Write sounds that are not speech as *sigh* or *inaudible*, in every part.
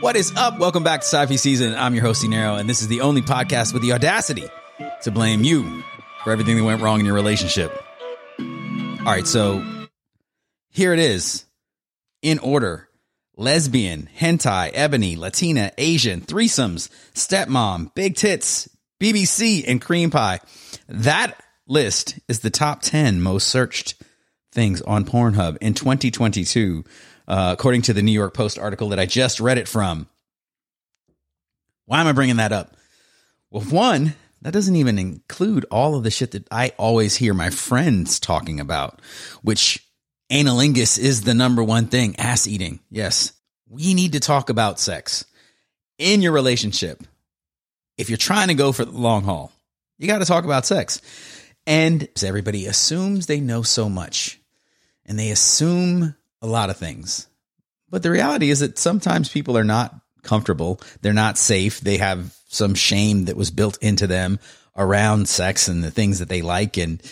What is up? Welcome back to Side Piece Season. I'm your host, Nero, and this is the only podcast with the audacity to blame you for everything that went wrong in your relationship. All right, so here it is in order lesbian, hentai, ebony, Latina, Asian, threesomes, stepmom, big tits, BBC, and cream pie. That list is the top 10 most searched things on Pornhub in 2022 uh, according to the New York Post article that I just read it from. Why am I bringing that up? Well, one, that doesn't even include all of the shit that I always hear my friends talking about, which analingus is the number one thing ass eating. Yes, we need to talk about sex in your relationship. If you're trying to go for the long haul, you got to talk about sex. And everybody assumes they know so much and they assume a lot of things. But the reality is that sometimes people are not comfortable. They're not safe. They have some shame that was built into them around sex and the things that they like. And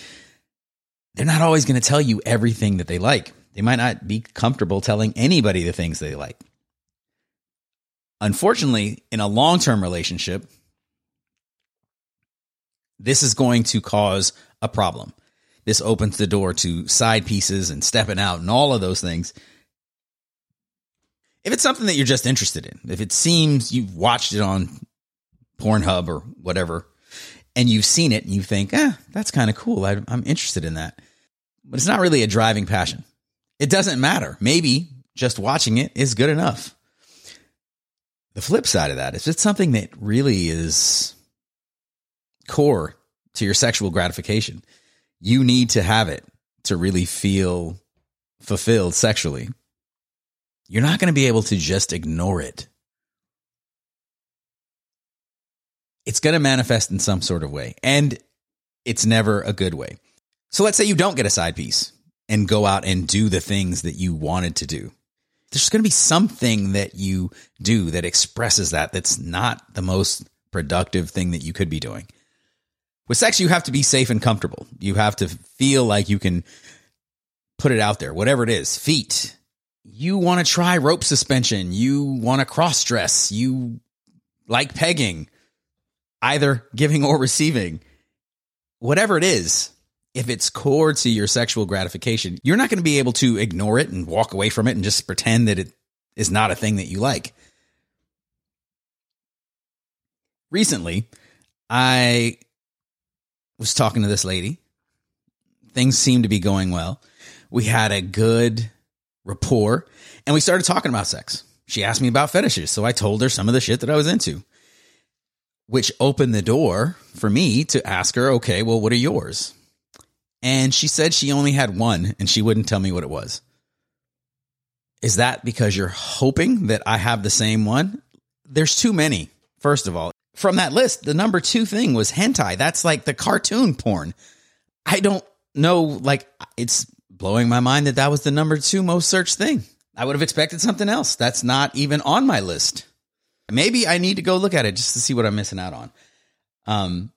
they're not always going to tell you everything that they like. They might not be comfortable telling anybody the things they like. Unfortunately, in a long term relationship, this is going to cause a problem this opens the door to side pieces and stepping out and all of those things. If it's something that you're just interested in, if it seems you've watched it on Pornhub or whatever, and you've seen it and you think, eh, that's kind of cool. I, I'm interested in that. But it's not really a driving passion. It doesn't matter. Maybe just watching it is good enough. The flip side of that is it's something that really is core to your sexual gratification you need to have it to really feel fulfilled sexually. You're not going to be able to just ignore it. It's going to manifest in some sort of way, and it's never a good way. So let's say you don't get a side piece and go out and do the things that you wanted to do. There's going to be something that you do that expresses that that's not the most productive thing that you could be doing. With sex, you have to be safe and comfortable. You have to feel like you can put it out there, whatever it is. Feet. You want to try rope suspension. You want to cross dress. You like pegging, either giving or receiving. Whatever it is, if it's core to your sexual gratification, you're not going to be able to ignore it and walk away from it and just pretend that it is not a thing that you like. Recently, I was talking to this lady. Things seemed to be going well. We had a good rapport and we started talking about sex. She asked me about fetishes. So I told her some of the shit that I was into, which opened the door for me to ask her, okay, well, what are yours? And she said she only had one and she wouldn't tell me what it was. Is that because you're hoping that I have the same one? There's too many, first of all from that list, the number two thing was hentai. That's like the cartoon porn. I don't know, like, it's blowing my mind that that was the number two most searched thing. I would have expected something else. That's not even on my list. Maybe I need to go look at it just to see what I'm missing out on. Um,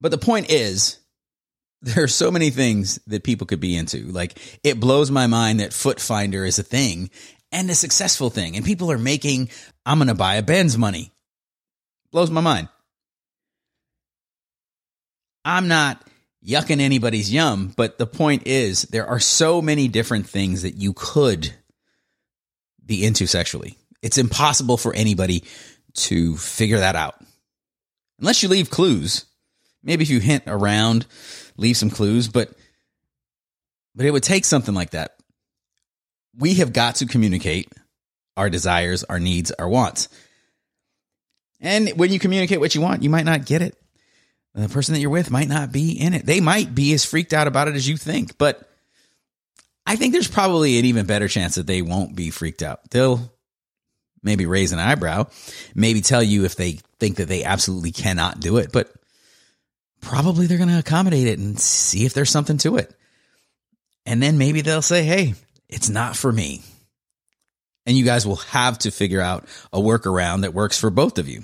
but the point is, *laughs* there are so many things that people could be into. Like, it blows my mind that Foot Finder is a thing and a successful thing, and people are making, I'm going to buy a Benz money Blows my mind. I'm not yucking anybody's yum, but the point is there are so many different things that you could be into sexually. It's impossible for anybody to figure that out. Unless you leave clues. Maybe if you hint around, leave some clues, but but it would take something like that. We have got to communicate our desires, our needs, our wants. And when you communicate what you want, you might not get it. The person that you're with might not be in it. They might be as freaked out about it as you think, but I think there's probably an even better chance that they won't be freaked out. They'll maybe raise an eyebrow, maybe tell you if they think that they absolutely cannot do it, but probably they're going to accommodate it and see if there's something to it. And then maybe they'll say, hey, it's not for me. And you guys will have to figure out a workaround that works for both of you.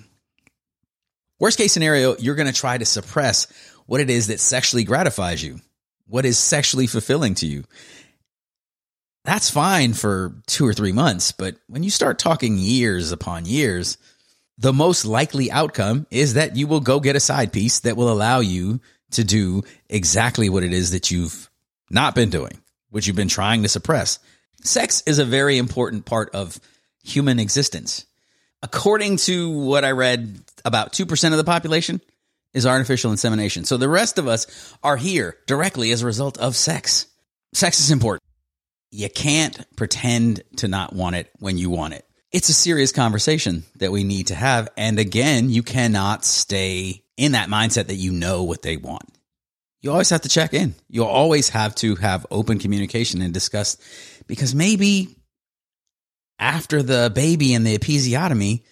Worst case scenario, you're going to try to suppress what it is that sexually gratifies you, what is sexually fulfilling to you. that's fine for two or three months. But when you start talking years upon years, the most likely outcome is that you will go get a side piece that will allow you to do exactly what it is that you've not been doing, which you've been trying to suppress. Sex is a very important part of human existence. According to what I read, about 2% of the population is artificial insemination. So the rest of us are here directly as a result of sex. Sex is important. You can't pretend to not want it when you want it. It's a serious conversation that we need to have. And again, you cannot stay in that mindset that you know what they want. You always have to check in. You'll always have to have open communication and discuss because maybe after the baby and the episiotomy,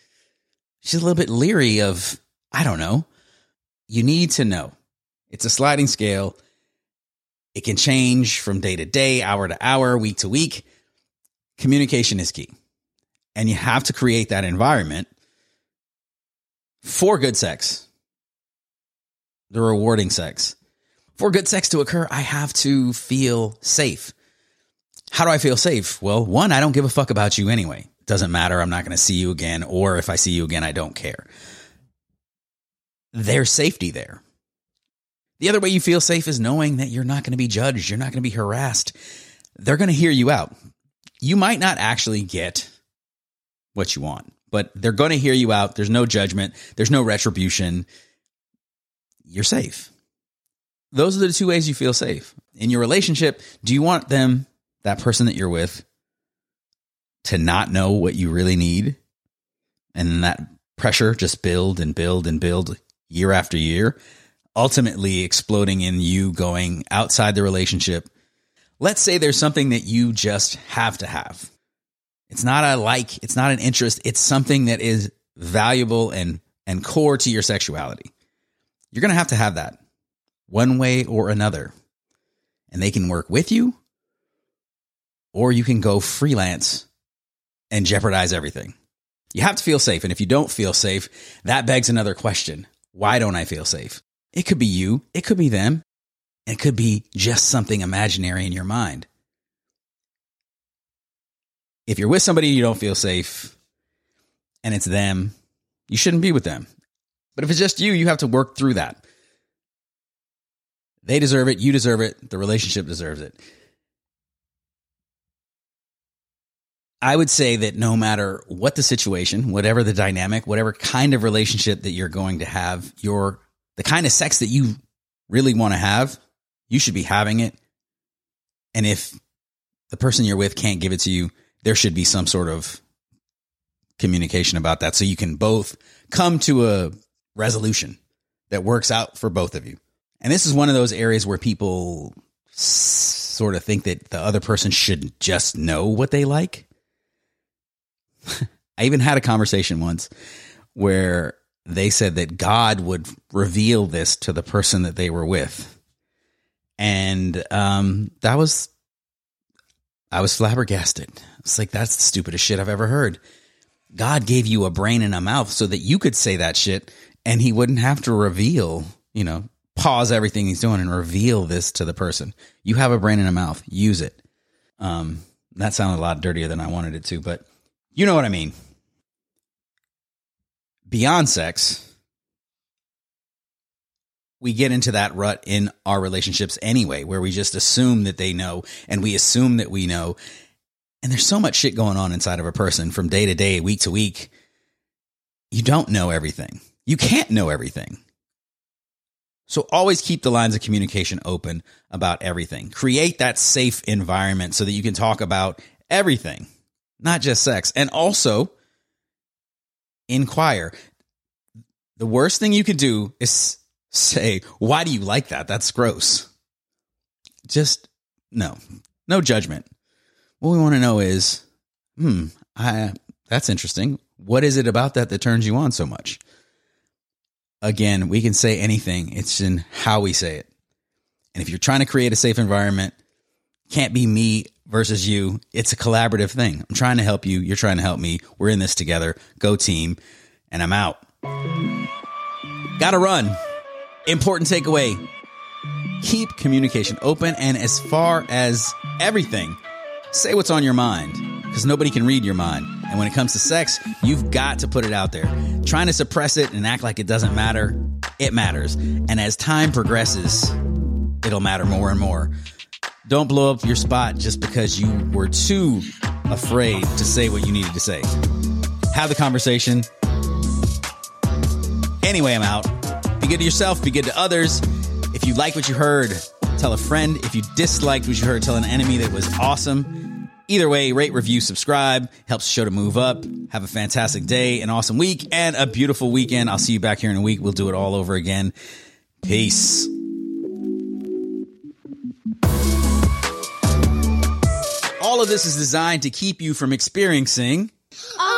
she's a little bit leery of, I don't know. You need to know. It's a sliding scale. It can change from day to day, hour to hour, week to week. Communication is key. And you have to create that environment for good sex, the rewarding sex. For good sex to occur, I have to feel safe. How do I feel safe? Well, one, I don't give a fuck about you anyway. It doesn't matter. I'm not going to see you again. Or if I see you again, I don't care. There's safety there. The other way you feel safe is knowing that you're not going to be judged. You're not going to be harassed. They're going to hear you out. You might not actually get what you want, but they're going to hear you out. There's no judgment. There's no retribution. You're safe. Those are the two ways you feel safe. In your relationship, do you want them, that person that you're with, to not know what you really need? And that pressure just build and build and build year after year, ultimately exploding in you going outside the relationship. Let's say there's something that you just have to have. It's not a like, it's not an interest, it's something that is valuable and and core to your sexuality. You're going to have to have that one way or another. And they can work with you or you can go freelance and jeopardize everything. You have to feel safe. And if you don't feel safe, that begs another question. Why don't I feel safe? It could be you. It could be them. It could be just something imaginary in your mind. If you're with somebody and you don't feel safe and it's them, you shouldn't be with them. But if it's just you, you have to work through that. They deserve it. You deserve it. The relationship deserves it. I would say that no matter what the situation, whatever the dynamic, whatever kind of relationship that you're going to have, your the kind of sex that you really want to have, you should be having it. And if the person you're with can't give it to you, there should be some sort of communication about that so you can both come to a resolution that works out for both of you. And this is one of those areas where people sort of think that the other person should just know what they like. *laughs* I even had a conversation once where they said that God would reveal this to the person that they were with. And um, that was, I was flabbergasted. It's like, that's the stupidest shit I've ever heard. God gave you a brain and a mouth so that you could say that shit and he wouldn't have to reveal, you know, pause everything he's doing and reveal this to the person. You have a brain and a mouth, use it. Um, that sounded a lot dirtier than I wanted it to, but you know what I mean. Beyond sex, we get into that rut in our relationships anyway, where we just assume that they know and we assume that we know. And there's so much shit going on inside of a person from day to day, week to week. You don't know everything. You can't know everything. So always keep the lines of communication open about everything. Create that safe environment so that you can talk about everything not just sex. And also inquire. The worst thing you can do is say, Why do you like that? That's gross. Just no, no judgment. What we want to know is, hmm, I, that's interesting. What is it about that that turns you on so much? Again, we can say anything, it's in how we say it. And if you're trying to create a safe environment, can't be me versus you. It's a collaborative thing. I'm trying to help you. You're trying to help me. We're in this together. Go team. And I'm out. Gotta run. Important takeaway keep communication open. And as far as everything, say what's on your mind because nobody can read your mind. And when it comes to sex, you've got to put it out there. Trying to suppress it and act like it doesn't matter, it matters. And as time progresses, it'll matter more and more. Don't blow up your spot just because you were too afraid to say what you needed to say. Have the conversation. Anyway, I'm out. Be good to yourself, be good to others. If you like what you heard, tell a friend. If you disliked what you heard, tell an enemy that was awesome. Either way, rate, review, subscribe. Helps the show to move up. Have a fantastic day, an awesome week, and a beautiful weekend. I'll see you back here in a week. We'll do it all over again. Peace. Of this is designed to keep you from experiencing. Oh